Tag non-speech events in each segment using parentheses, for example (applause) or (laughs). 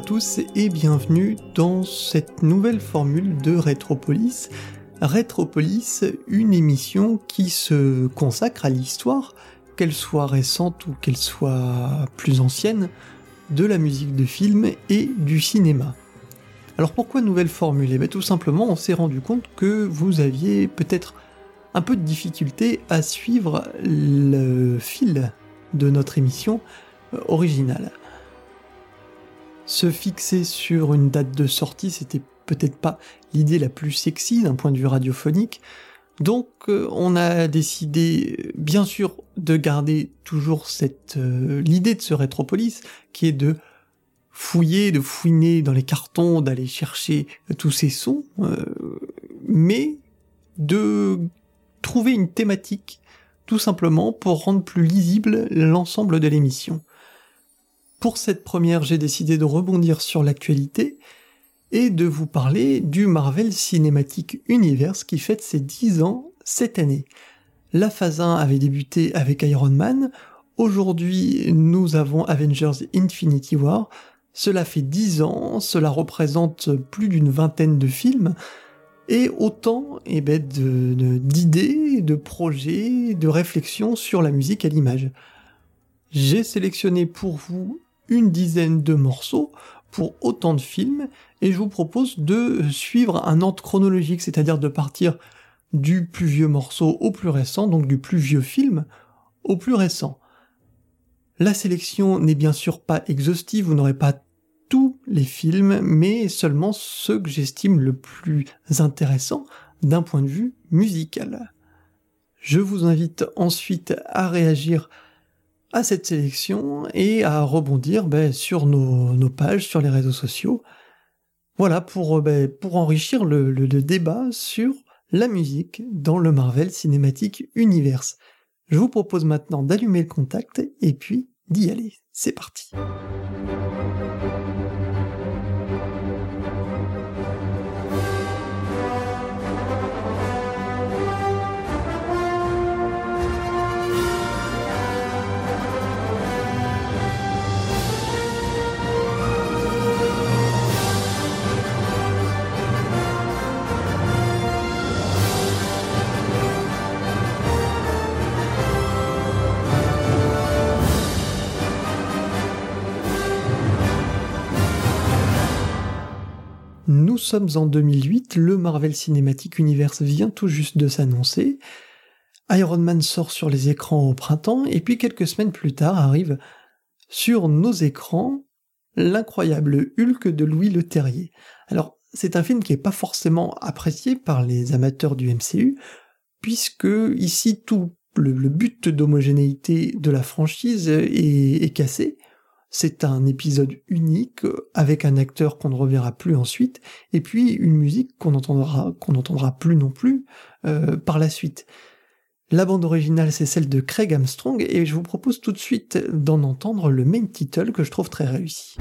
tous et bienvenue dans cette nouvelle formule de Rétropolis. Rétropolis, une émission qui se consacre à l'histoire, qu'elle soit récente ou qu'elle soit plus ancienne, de la musique de film et du cinéma. Alors pourquoi nouvelle formule? Eh bien tout simplement on s'est rendu compte que vous aviez peut-être un peu de difficulté à suivre le fil de notre émission euh, originale se fixer sur une date de sortie, c'était peut-être pas l'idée la plus sexy d'un point de vue radiophonique. Donc euh, on a décidé bien sûr de garder toujours cette euh, l'idée de ce rétropolis qui est de fouiller, de fouiner dans les cartons, d'aller chercher tous ces sons, euh, mais de trouver une thématique tout simplement pour rendre plus lisible l'ensemble de l'émission. Pour cette première, j'ai décidé de rebondir sur l'actualité et de vous parler du Marvel Cinematic Universe qui fête ses 10 ans cette année. La phase 1 avait débuté avec Iron Man, aujourd'hui nous avons Avengers Infinity War, cela fait 10 ans, cela représente plus d'une vingtaine de films, et autant eh ben, d'idées, de projets, de réflexions sur la musique à l'image. J'ai sélectionné pour vous une dizaine de morceaux pour autant de films, et je vous propose de suivre un ordre chronologique, c'est-à-dire de partir du plus vieux morceau au plus récent, donc du plus vieux film au plus récent. La sélection n'est bien sûr pas exhaustive, vous n'aurez pas tous les films, mais seulement ceux que j'estime le plus intéressants d'un point de vue musical. Je vous invite ensuite à réagir à cette sélection et à rebondir ben, sur nos, pages, sur les réseaux sociaux. Voilà, pour, ben, pour enrichir le, le, débat sur la musique dans le Marvel Cinematic Universe. Je vous propose maintenant d'allumer le contact et puis d'y aller. C'est parti. Sommes en 2008, le Marvel Cinematic Universe vient tout juste de s'annoncer. Iron Man sort sur les écrans au printemps, et puis quelques semaines plus tard arrive sur nos écrans l'incroyable Hulk de Louis Le Terrier. Alors, c'est un film qui n'est pas forcément apprécié par les amateurs du MCU, puisque ici tout le, but d'homogénéité de la franchise est cassé. C'est un épisode unique avec un acteur qu'on ne reverra plus ensuite, et puis une musique qu'on n'entendra qu'on n'entendra plus non plus euh, par la suite. La bande originale, c'est celle de Craig Armstrong, et je vous propose tout de suite d'en entendre le main title que je trouve très réussi.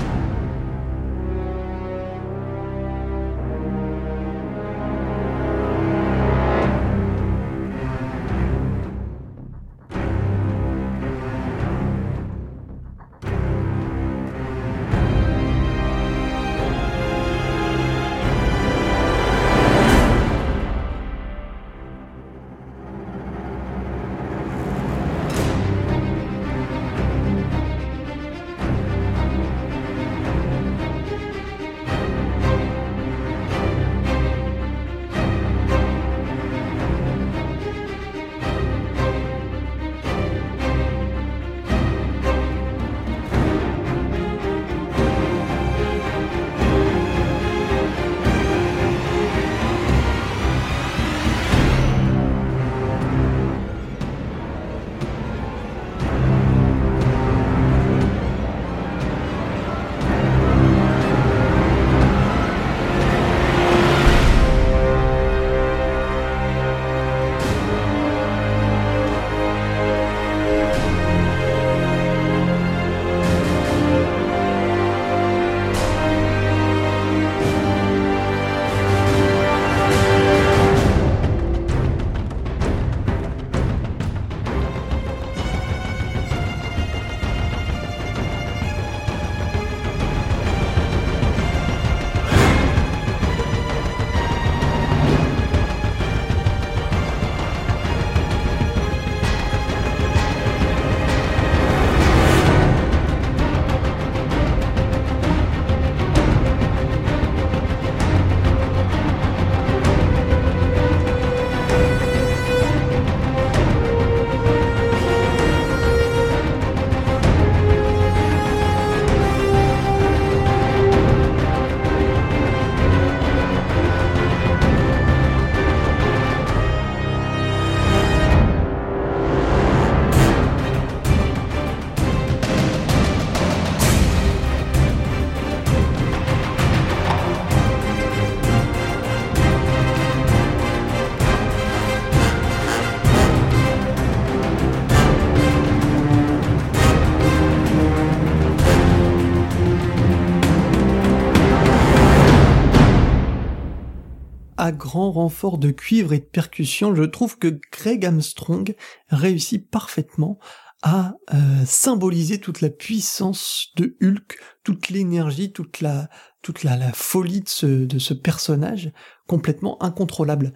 Grand renfort de cuivre et de percussion, je trouve que Greg Armstrong réussit parfaitement à euh, symboliser toute la puissance de Hulk, toute l'énergie, toute la toute la, folie de ce, de ce personnage complètement incontrôlable.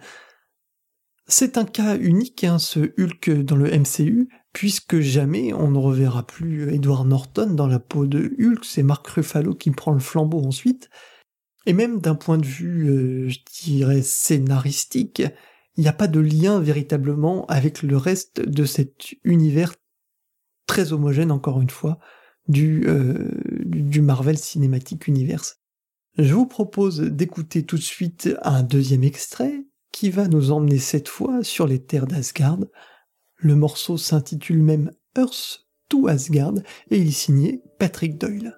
C'est un cas unique, hein, ce Hulk dans le MCU, puisque jamais on ne reverra plus Edward Norton dans la peau de Hulk, c'est Mark Ruffalo qui prend le flambeau ensuite. Et même d'un point de vue, euh, je dirais, scénaristique, il n'y a pas de lien véritablement avec le reste de cet univers très homogène, encore une fois, du, euh, du Marvel Cinematic Universe. Je vous propose d'écouter tout de suite un deuxième extrait qui va nous emmener cette fois sur les terres d'Asgard. Le morceau s'intitule même Earth to Asgard et il est signé Patrick Doyle.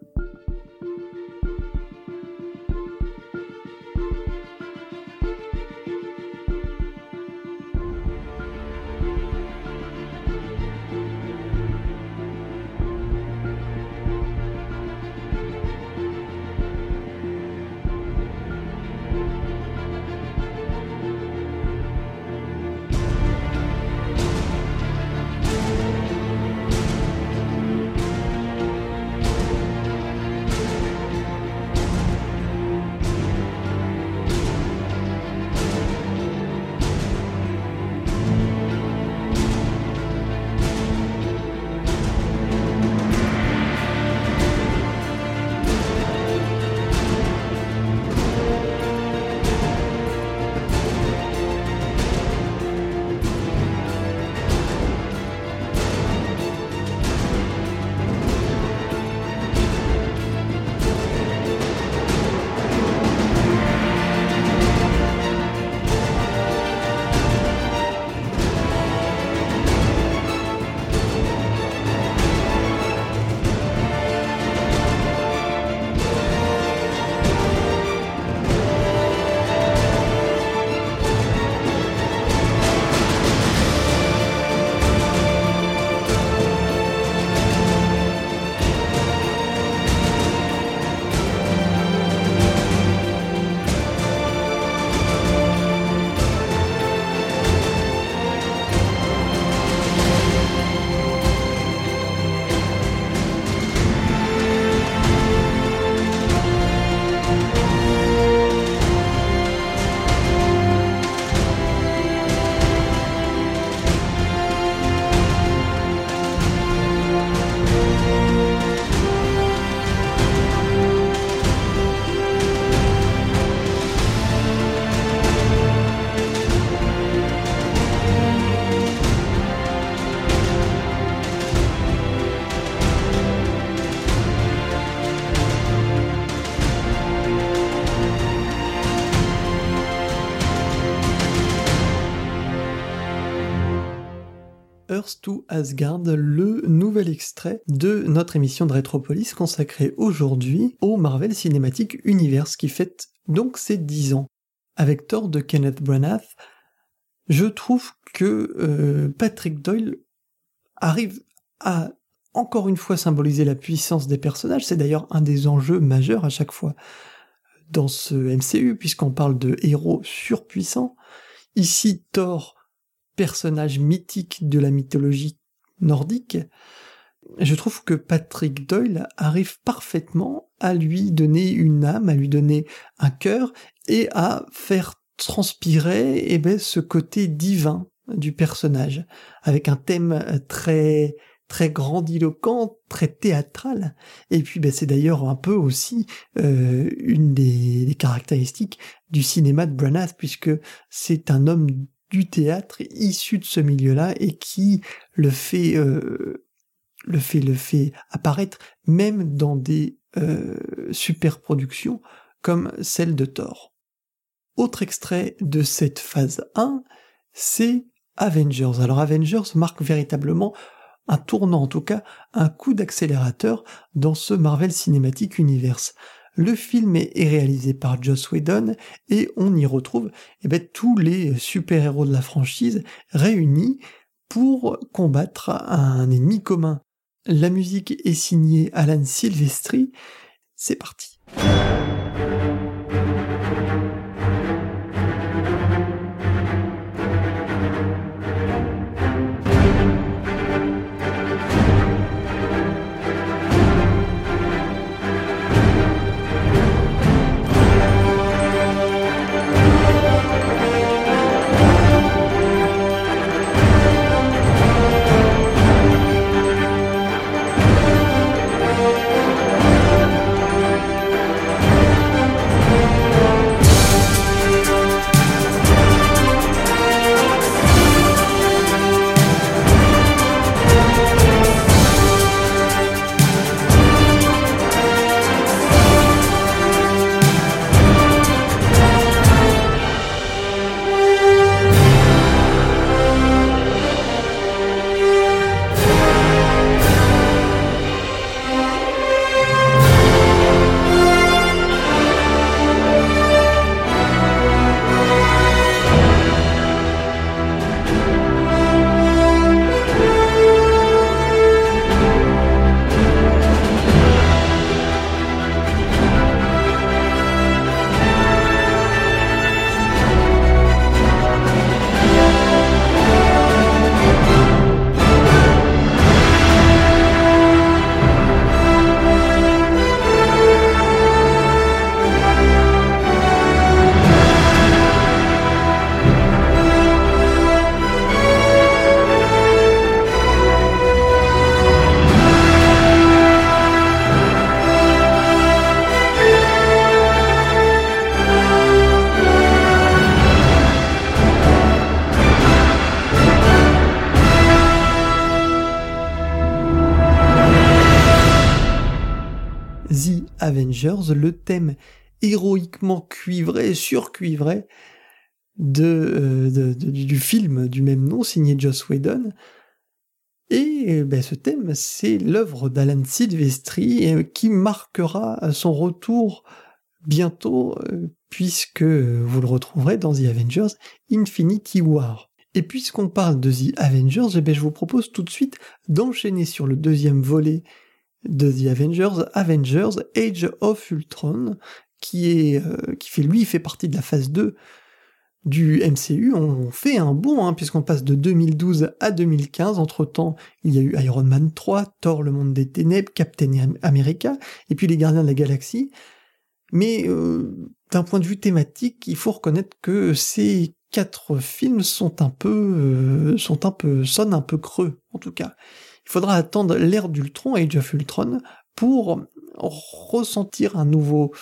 Asgard, le nouvel extrait de notre émission de Retropolis consacrée aujourd'hui au Marvel Cinematic Universe qui fête donc ses 10 ans. Avec Thor de Kenneth Branagh, je trouve que euh, Patrick Doyle arrive à encore une fois symboliser la puissance des personnages. C'est d'ailleurs un des enjeux majeurs à chaque fois dans ce MCU, puisqu'on parle de héros surpuissants. Ici, Thor personnage mythique de la mythologie nordique, je trouve que Patrick Doyle arrive parfaitement à lui donner une âme, à lui donner un cœur et à faire transpirer eh ben, ce côté divin du personnage, avec un thème très très grandiloquent, très théâtral. Et puis ben, c'est d'ailleurs un peu aussi euh, une des, des, caractéristiques du cinéma de Branagh, puisque c'est un homme du théâtre issu de ce milieu-là et qui le fait, euh, le fait, le fait apparaître même dans des euh, super productions comme celle de Thor. Autre extrait de cette phase 1, c'est Avengers. Alors Avengers marque véritablement un tournant, en tout cas un coup d'accélérateur dans ce Marvel Cinematic Universe. Le film est réalisé par Joss Whedon et on y retrouve eh ben, tous les super-héros de la franchise réunis pour combattre un ennemi commun. La musique est signée Alan Silvestri. C'est parti. Avengers, le thème héroïquement cuivré, surcuivré de, de, du film du même nom signé Joss Whedon. Et ben, ce thème, c'est l'œuvre d'Alan Silvestri qui marquera son retour bientôt, puisque vous le retrouverez dans The Avengers Infinity War. Et puisqu'on parle de The Avengers, eh ben, je vous propose tout de suite d'enchaîner sur le deuxième volet de The Avengers, Avengers Age of Ultron, qui qui fait, lui, fait partie de la phase 2 du MCU, on fait un bond, hein, puisqu'on passe de 2012 à 2015. Entre-temps, il y a eu Iron Man 3, Thor, le monde des ténèbres, Captain America, et puis les Gardiens de la Galaxie. Mais euh, d'un point de vue thématique, il faut reconnaître que ces quatre films sont un peu, euh, sont un peu, sonnent un peu creux, en tout cas. Il faudra attendre l'ère d'Ultron, Age of Ultron, pour ressentir un nouveau,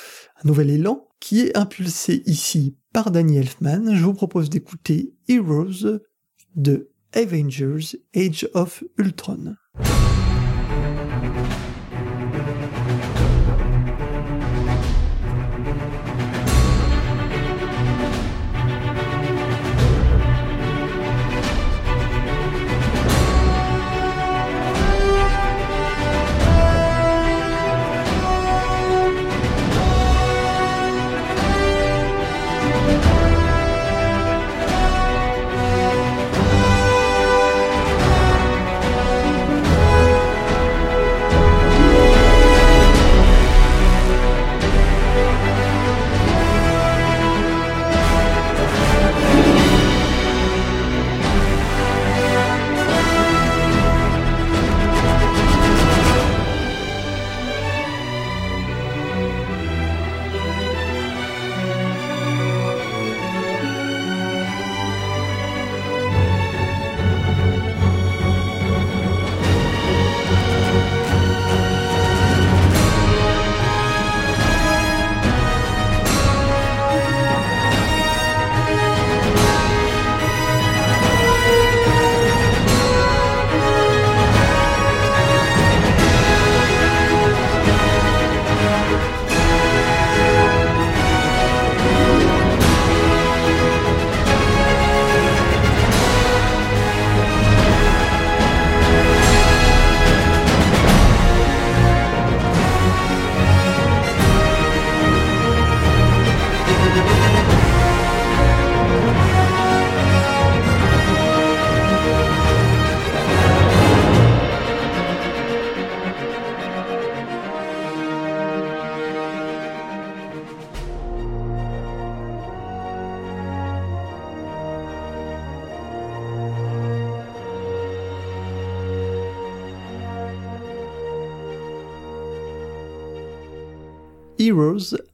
nouvel élan qui est impulsé ici par Danny Elfman, je vous propose d'écouter Heroes de Avengers Age of Ultron.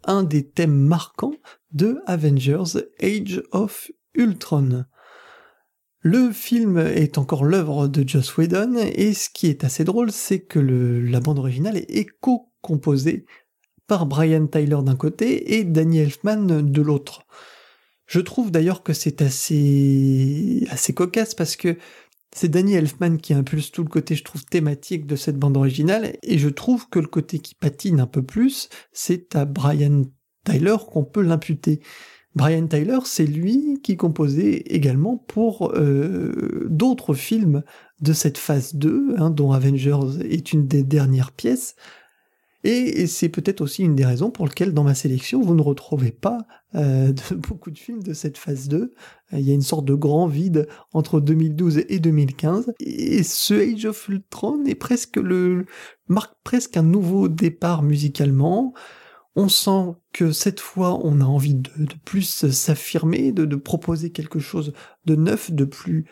Un des thèmes marquants de Avengers Age of Ultron. Le film est encore l'œuvre de Joss Whedon, et ce qui est assez drôle, c'est que la bande originale est co-composée par Brian Tyler d'un côté et Danny Elfman de l'autre. Je trouve d'ailleurs que c'est assez, assez cocasse parce que c'est Danny Elfman qui impulse tout le côté, je trouve, thématique de cette bande originale, et je trouve que le côté qui patine un peu plus, c'est à Brian Tyler qu'on peut l'imputer. Brian Tyler, c'est lui qui composait également pour euh, d'autres films de cette phase 2, hein, dont Avengers est une des dernières pièces, et c'est peut-être aussi une des raisons pour lesquelles dans ma sélection, vous ne retrouvez pas euh, (laughs) beaucoup de films de cette phase 2. Il y a une sorte de grand vide entre 2012 et 2015. Et ce Age of Ultron est presque le, marque presque un nouveau départ musicalement. On sent que cette fois, on a envie de, plus s'affirmer, de, de, proposer quelque chose de neuf, de plus,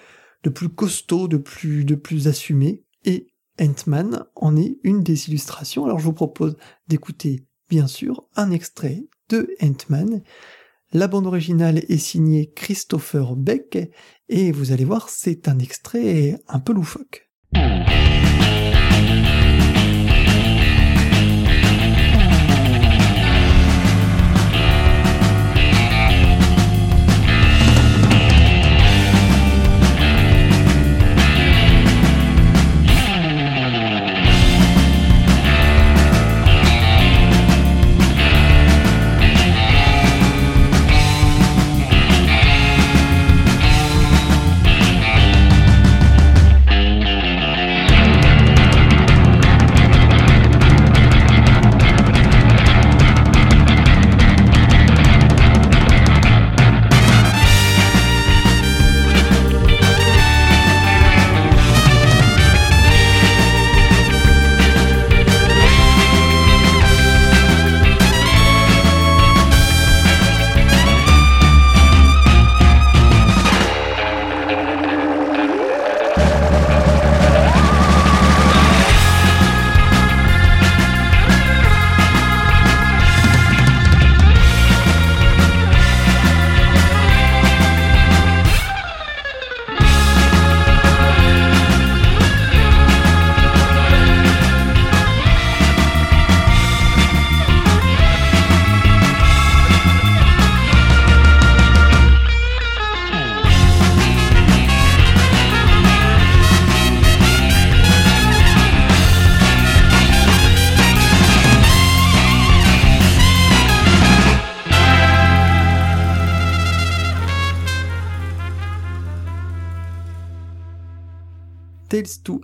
de plus costaud, de plus, de plus assumé. Ant-Man en est une des illustrations. Alors je vous propose d'écouter, bien sûr, un extrait de Ant-Man. La bande originale est signée Christopher Beck et vous allez voir, c'est un extrait un peu loufoque.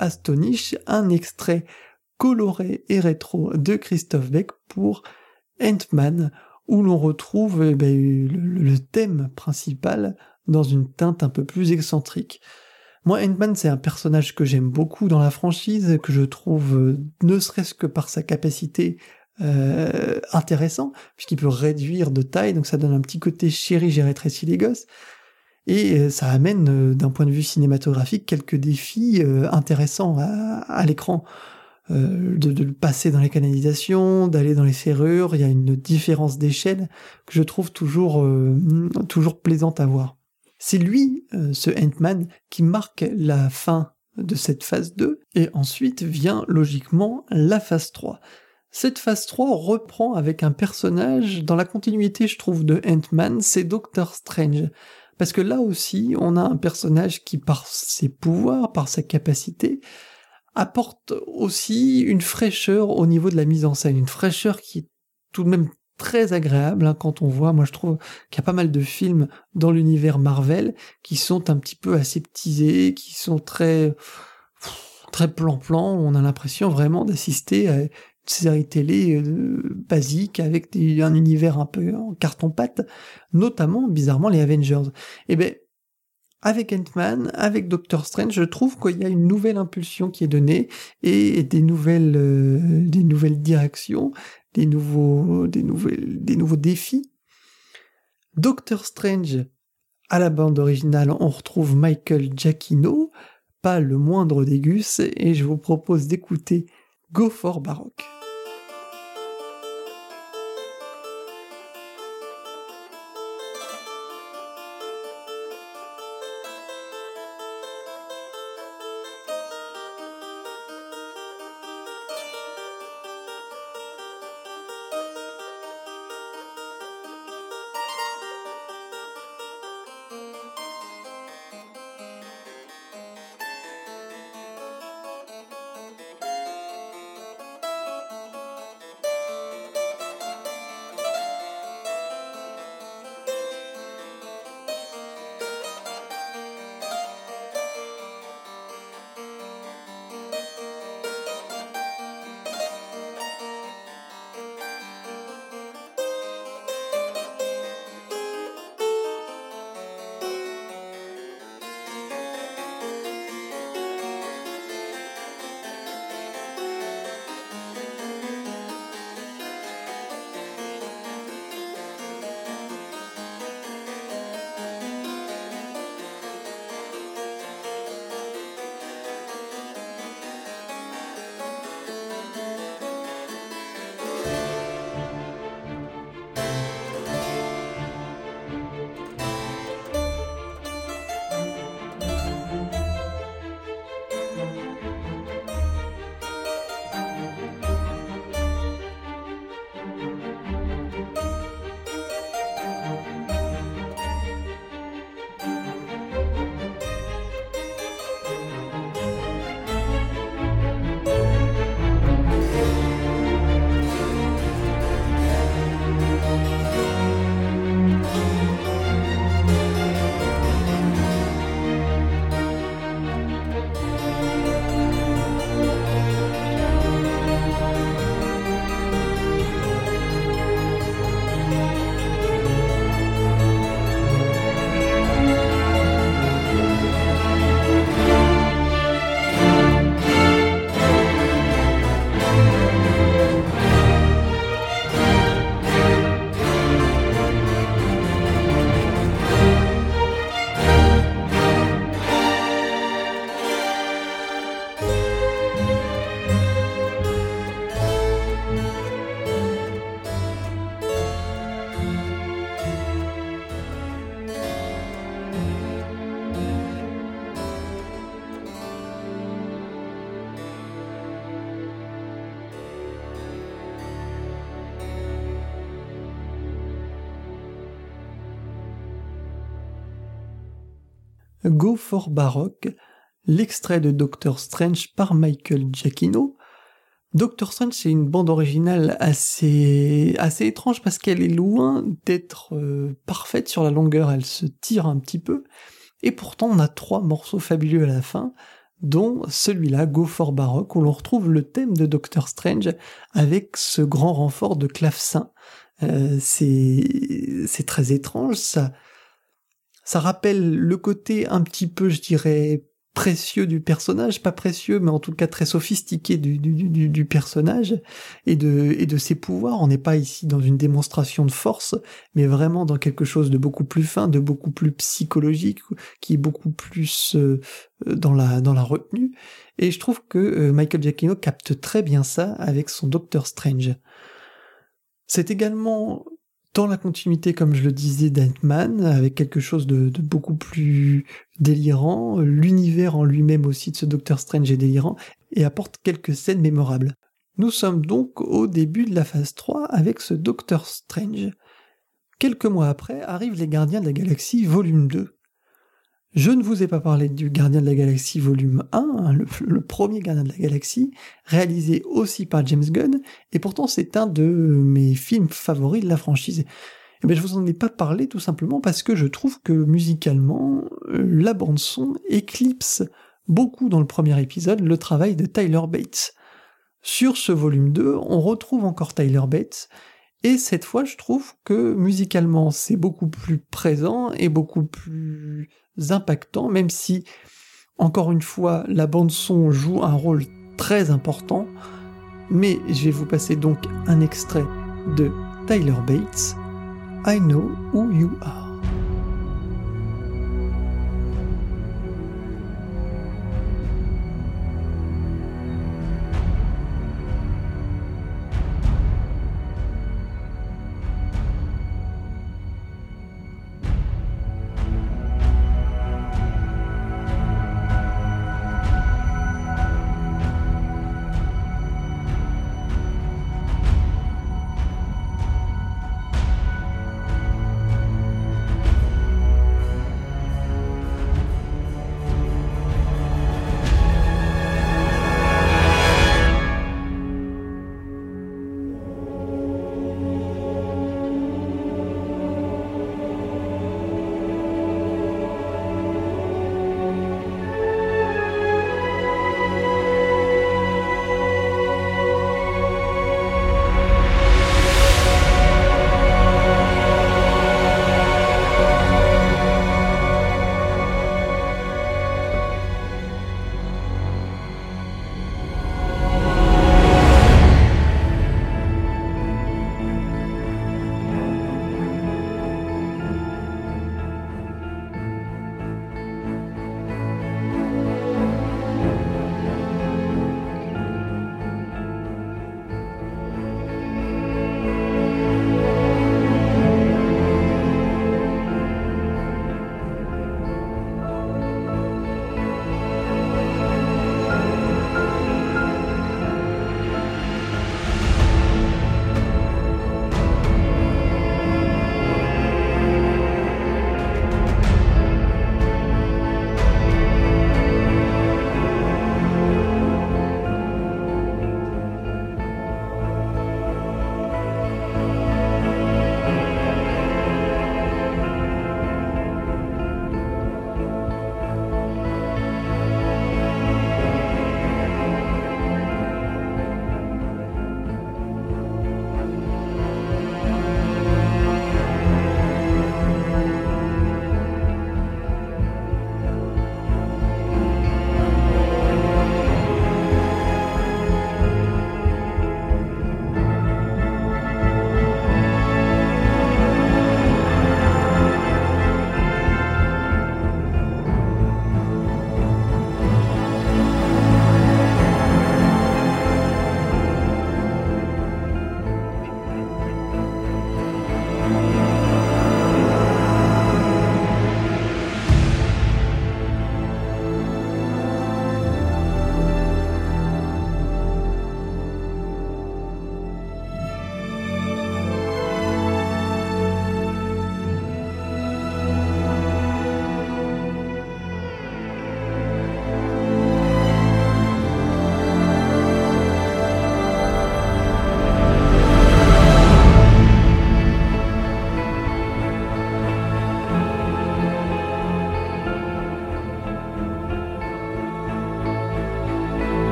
Astonish, un extrait coloré et rétro de Christophe Beck pour Ant-Man, où l'on retrouve eh ben, le, thème principal dans une teinte un peu plus excentrique. Moi, Ant-Man, c'est un personnage que j'aime beaucoup dans la franchise, que je trouve, euh, ne serait-ce que par sa capacité euh, intéressant, puisqu'il peut réduire de taille, donc ça donne un petit côté chéri, j'ai rétréci les. Et euh, ça amène, euh, d'un point de vue cinématographique, quelques défis intéressants à, l'écran. de, passer dans les canalisations, d'aller dans les serrures, il y a une différence d'échelle que je trouve toujours, toujours plaisante à voir. C'est lui, ce Ant-Man, qui marque la fin de cette phase 2, et ensuite vient logiquement la phase 3. Cette phase 3 reprend avec un personnage dans la continuité, je trouve, de Ant-Man, c'est Doctor Strange. Parce que là aussi, on a un personnage qui, par ses pouvoirs, par sa capacité, apporte aussi une fraîcheur au niveau de la mise en scène, une fraîcheur qui est tout de même très agréable hein, quand on voit, moi je trouve qu'il y a pas mal de films dans l'univers Marvel qui sont un petit peu aseptisés, qui sont très très plan-plan, on a l'impression vraiment d'assister à série télé euh, basique avec un univers un peu en carton-pâte, notamment bizarrement les Avengers. Et eh ben avec Ant-Man, avec Doctor Strange, je trouve qu'il y a une nouvelle impulsion qui est donnée et des nouvelles, euh, des nouvelles directions, des nouveaux, des nouvelles, des nouveaux défis. Doctor Strange, à la bande originale, on retrouve Michael Giacchino, pas le moindre des gus, et je vous propose d'écouter Go for Baroque. Go for Baroque, l'extrait de Doctor Strange par Michael Giacchino. Doctor Strange, c'est une bande originale assez, assez étrange parce qu'elle est loin d'être euh, parfaite sur la longueur, elle se tire un petit peu. Et pourtant, on a trois morceaux fabuleux à la fin, dont celui-là, Go for Baroque, où l'on retrouve le thème de Doctor Strange avec ce grand renfort de clavecin. Euh, c'est très étrange, ça, ça rappelle le côté un petit peu, je dirais, précieux du personnage, pas précieux, mais en tout cas très sophistiqué du, personnage et de, ses pouvoirs. On n'est pas ici dans une démonstration de force, mais vraiment dans quelque chose de beaucoup plus fin, de beaucoup plus psychologique, qui est beaucoup plus euh, dans la dans la retenue. Et je trouve que euh, Michael Giacchino capte très bien ça avec son Doctor Strange. C'est également dans la continuité, comme je le disais, d'Ant-Man, avec quelque chose de, beaucoup plus délirant. L'univers en lui-même aussi de ce Docteur Strange est délirant et apporte quelques scènes mémorables. Nous sommes donc au début de la phase 3 avec ce Docteur Strange. Quelques mois après arrivent les Gardiens de la Galaxie volume 2. Je ne vous ai pas parlé du Gardien de la Galaxie volume 1, hein, le, premier Gardien de la Galaxie, réalisé aussi par James Gunn, et pourtant c'est un de mes films favoris de la franchise. Eh bien, je vous en ai pas parlé tout simplement parce que je trouve que musicalement, euh, la bande son éclipse beaucoup dans le premier épisode le travail de Tyler Bates. Sur ce volume 2, on retrouve encore Tyler Bates, et cette fois, je trouve que musicalement, c'est beaucoup plus présent et beaucoup plus impactant, même si, encore une fois, la bande son joue un rôle très important. Mais je vais vous passer donc un extrait de Tyler Bates, I Know Who You Are.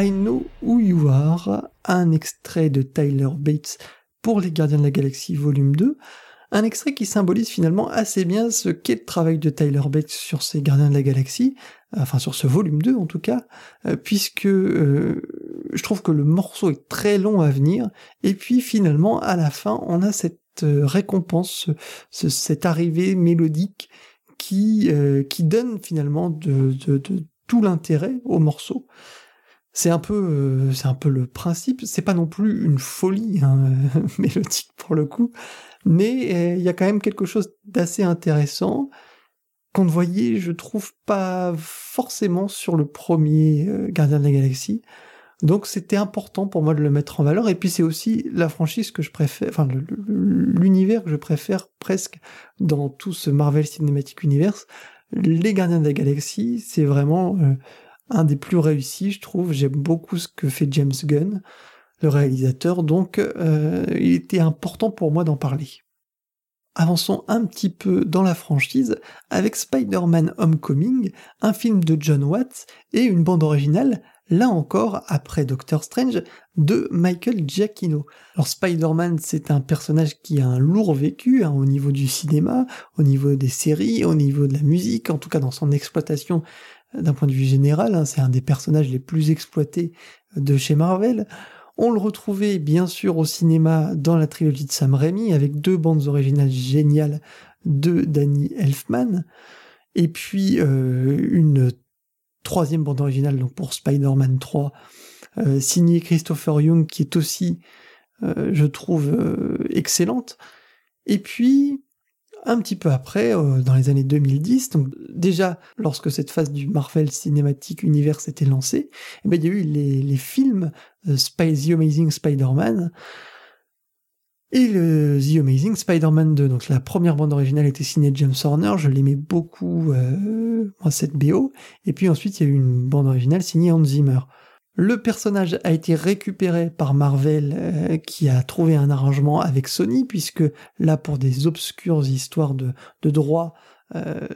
I Know Who You Are, un extrait de Tyler Bates pour Les Gardiens de la Galaxie volume 2, un extrait qui symbolise finalement assez bien ce qu'est le travail de Tyler Bates sur ces Gardiens de la Galaxie, enfin sur ce volume 2 en tout cas, euh, puisque euh, je trouve que le morceau est très long à venir, et puis finalement à la fin on a cette euh, récompense, cette arrivée mélodique qui, donne finalement de tout l'intérêt au morceau. C'est un peu, euh, c'est un peu le principe. C'est pas non plus une folie hein, (laughs) mélodique pour le coup, mais euh, il y a quand même quelque chose d'assez intéressant qu'on ne voyait, je trouve, pas forcément sur le premier euh, Gardien de la Galaxie. Donc c'était important pour moi de le mettre en valeur. Et puis c'est aussi la franchise que je préfère, enfin l'univers que je préfère presque dans tout ce Marvel Cinematic Universe. Les Gardiens de la Galaxie, c'est vraiment un des plus réussis, je trouve. J'aime beaucoup ce que fait James Gunn, le réalisateur, donc euh, il était important pour moi d'en parler. Avançons un petit peu dans la franchise avec Spider-Man Homecoming, un film de John Watts et une bande originale, là encore après Doctor Strange, de Michael Giacchino. Alors Spider-Man, c'est un personnage qui a un lourd vécu hein, au niveau du cinéma, au niveau des séries, au niveau de la musique, en tout cas dans son exploitation d'un point de vue général, hein, c'est un des personnages les plus exploités de chez Marvel. On le retrouvait bien sûr au cinéma dans la trilogie de Sam Raimi avec deux bandes originales géniales de Danny Elfman et puis euh, une troisième bande originale donc pour Spider-Man 3 euh, signée Christopher Young qui est aussi euh, je trouve excellente et puis un petit peu après, euh, dans les années 2010, donc déjà lorsque cette phase du Marvel Cinematic Universe était lancée, eh ben, il y a eu les, films euh, The Amazing Spider-Man et le The Amazing Spider-Man 2. Donc la première bande originale était signée James Horner, je l'aimais beaucoup, euh, moi cette BO, et puis ensuite il y a eu une bande originale signée Hans Zimmer. Le personnage a été récupéré par Marvel euh, qui a trouvé un arrangement avec Sony puisque là pour des obscures histoires de, de droit euh,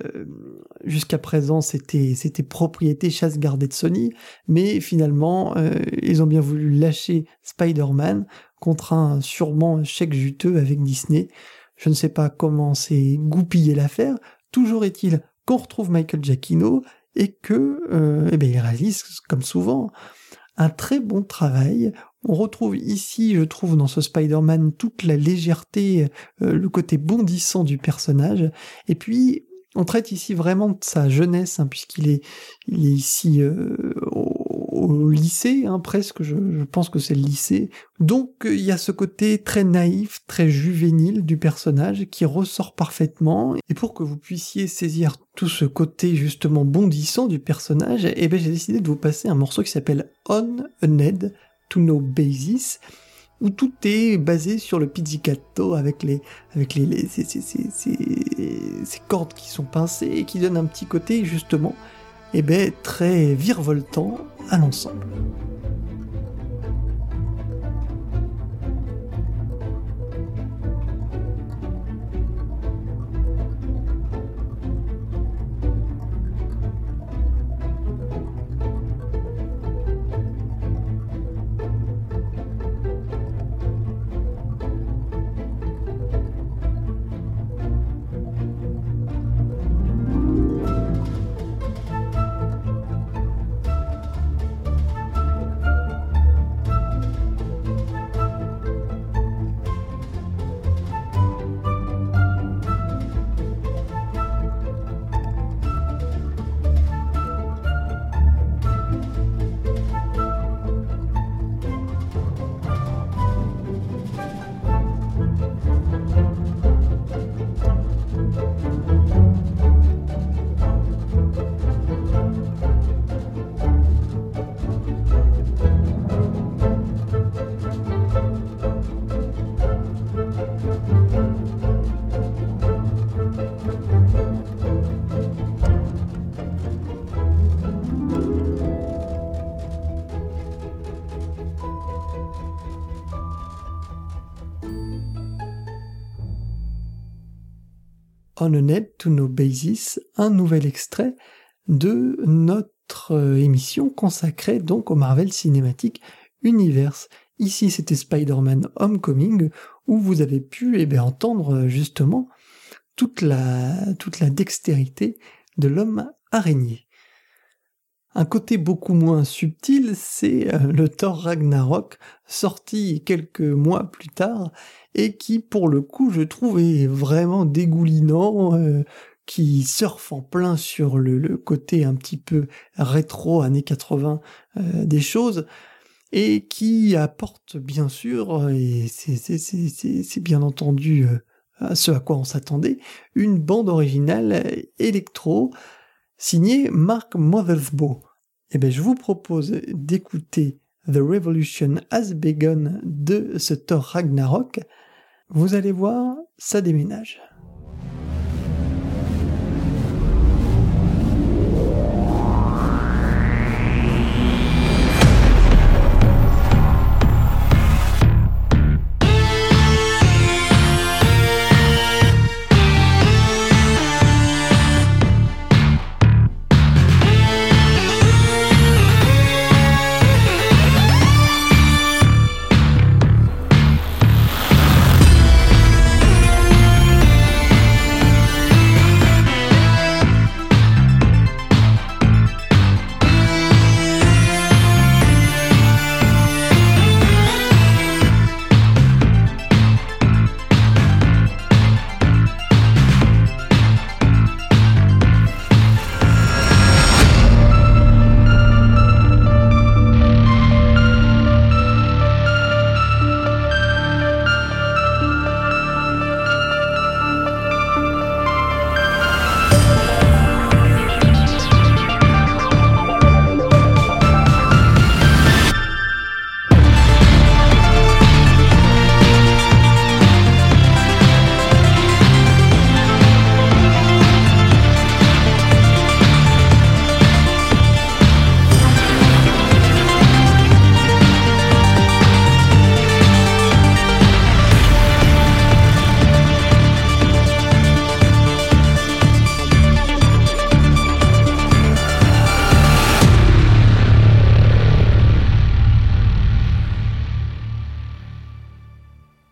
jusqu'à présent c'était c'était propriété chasse gardée de Sony mais finalement euh, ils ont bien voulu lâcher Spider-Man contre un sûrement chèque juteux avec Disney. Je ne sais pas comment c'est goupillé l'affaire. Toujours est-il qu'on retrouve Michael Giacchino et que eh ben, il réalise comme souvent un très bon travail. On retrouve ici, je trouve, dans ce Spider-Man toute la légèreté, euh, le côté bondissant du personnage. Et puis, on traite ici vraiment de sa jeunesse, hein, puisqu'il est, il est ici euh, au, lycée, hein, presque, je, pense que c'est le lycée. Donc il y a ce côté très naïf, très juvénile du personnage qui ressort parfaitement. Et pour que vous puissiez saisir tout ce côté justement bondissant du personnage, eh ben j'ai décidé de vous passer un morceau qui s'appelle On a Ned to No Basis où tout est basé sur le pizzicato avec les avec les, ces, cordes qui sont pincées et qui donnent un petit côté justement eh ben, très virevoltant à l'ensemble. On Net to No un nouvel extrait de notre notre émission consacrée donc au Marvel Cinematic Universe. Ici, c'était Spider-Man Homecoming, où vous avez pu eh bien, entendre justement toute la, toute la dextérité de l'homme araignée. Un côté beaucoup moins subtil, c'est euh, le Thor Ragnarok, sorti quelques mois plus tard, et qui, pour le coup, je trouve est vraiment dégoulinant, euh, qui surfe en plein sur le, côté un petit peu rétro, années 80 euh, des choses, et qui apporte bien sûr, et c'est bien entendu ce à quoi on s'attendait, une bande originale électro signée Mark Mothersbaugh. Eh bien, je vous propose d'écouter The Revolution Has Begun de ce Thor Ragnarok. Vous allez voir, ça déménage.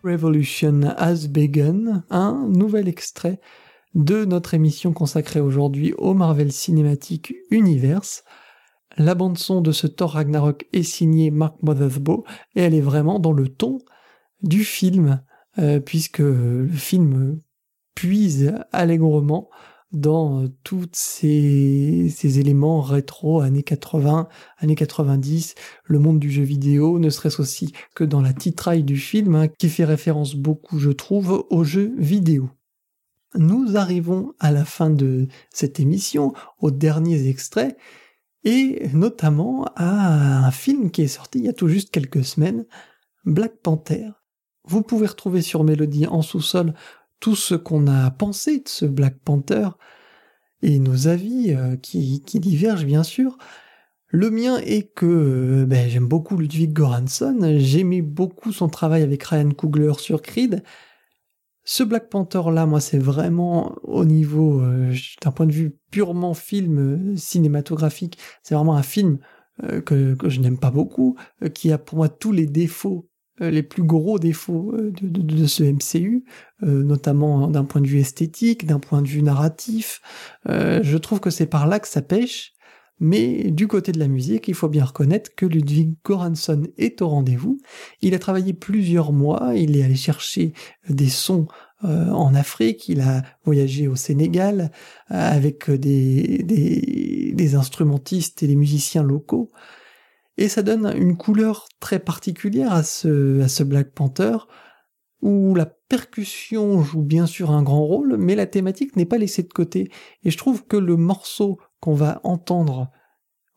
Revolution Has Begun, un nouvel extrait de notre émission consacrée aujourd'hui au Marvel Cinematic Universe. La bande son de ce Thor Ragnarok est signée Mark Mothersbaugh et elle est vraiment dans le ton du film, euh, puisque le film puise allègrement dans euh, tous ces, éléments rétro, années 80, années 90, le monde du jeu vidéo, ne serait-ce aussi que dans la titraille du film, hein, qui fait référence beaucoup, je trouve, aux jeux vidéo. Nous arrivons à la fin de cette émission, aux derniers extraits, et notamment à un film qui est sorti il y a tout juste quelques semaines, Black Panther. Vous pouvez retrouver sur Mélodie en sous-sol tout ce qu'on a pensé de ce Black Panther et nos avis euh, qui, divergent bien sûr. Le mien est que euh, ben, j'aime beaucoup Ludwig Göransson, j'aimais beaucoup son travail avec Ryan Coogler sur Creed. Ce Black Panther là, moi, c'est vraiment au niveau euh, d'un point de vue purement film cinématographique, c'est vraiment un film que, je n'aime pas beaucoup, qui a pour moi tous les défauts les plus gros défauts euh, de, ce MCU, euh, notamment d'un point de vue esthétique, d'un point de vue narratif. je trouve que c'est par là que ça pêche. Mais du côté de la musique, il faut bien reconnaître que Ludwig Göransson est au rendez-vous. Il a travaillé plusieurs mois, il est allé chercher des sons en Afrique, il a voyagé au Sénégal avec des instrumentistes et des musiciens locaux. Et ça donne une couleur très particulière à ce, à ce Black Panther, où la percussion joue bien sûr un grand rôle, mais la thématique n'est pas laissée de côté. Et je trouve que le morceau qu'on va entendre,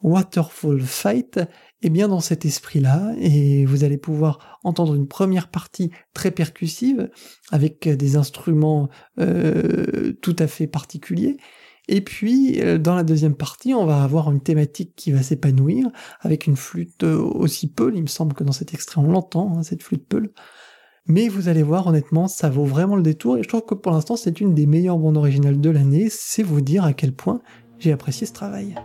Waterfall Fight, est bien dans cet esprit-là, et vous allez pouvoir entendre une première partie très percussive, avec des instruments euh, tout à fait particuliers, et puis, euh, dans la deuxième partie, on va avoir une thématique qui va s'épanouir avec une flûte euh, aussi peul. Il me semble que dans cet extrait, on l'entend, hein, cette flûte peul. Mais vous allez voir, honnêtement, ça vaut vraiment le détour. Et je trouve que pour l'instant, c'est une des meilleures bandes originales de l'année. C'est vous dire à quel point j'ai apprécié ce travail.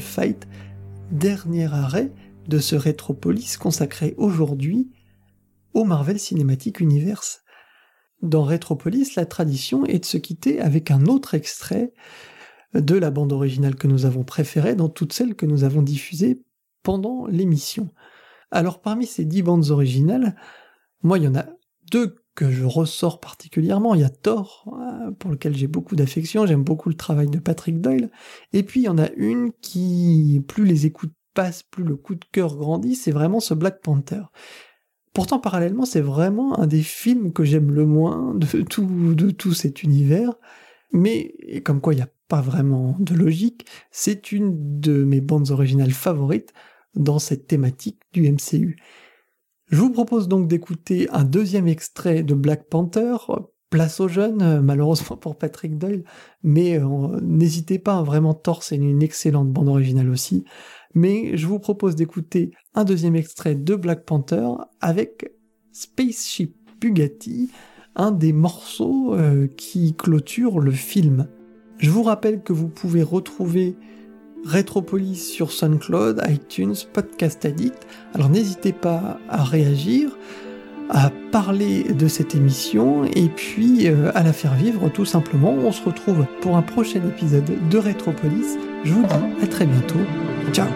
Fight, dernier arrêt de ce Rétropolis consacré aujourd'hui au Marvel Cinematic Universe. Dans Rétropolis, la tradition est de se quitter avec un autre extrait de la bande originale que nous avons préférée dans toutes celles que nous avons diffusées pendant l'émission. Alors parmi ces dix bandes originales, moi il y en a deux que je ressors particulièrement. Il y a Thor, euh, pour lequel j'ai beaucoup d'affection, j'aime beaucoup le travail de Patrick Doyle. Et puis il y en a une qui, plus les écoutes passent, plus le coup de cœur grandit, c'est vraiment ce Black Panther. Pourtant, parallèlement, c'est vraiment un des films que j'aime le moins de (laughs) tout, de tout cet univers. Mais, comme quoi il n'y a pas vraiment de logique, c'est une de mes bandes originales favorites dans cette thématique du MCU. Je vous propose donc d'écouter un deuxième extrait de Black Panther, place aux jeunes, malheureusement pour Patrick Doyle, mais euh, n'hésitez pas, vraiment Thor c'est une excellente bande originale aussi, mais je vous propose d'écouter un deuxième extrait de Black Panther avec Spaceship Bugatti, un des morceaux euh, qui clôture le film. Je vous rappelle que vous pouvez retrouver Retropolis sur SoundCloud, iTunes, Podcast Addict. Alors n'hésitez pas à réagir, à parler de cette émission et puis euh, à la faire vivre tout simplement. On se retrouve pour un prochain épisode de Retropolis. Je vous dis à très bientôt. Ciao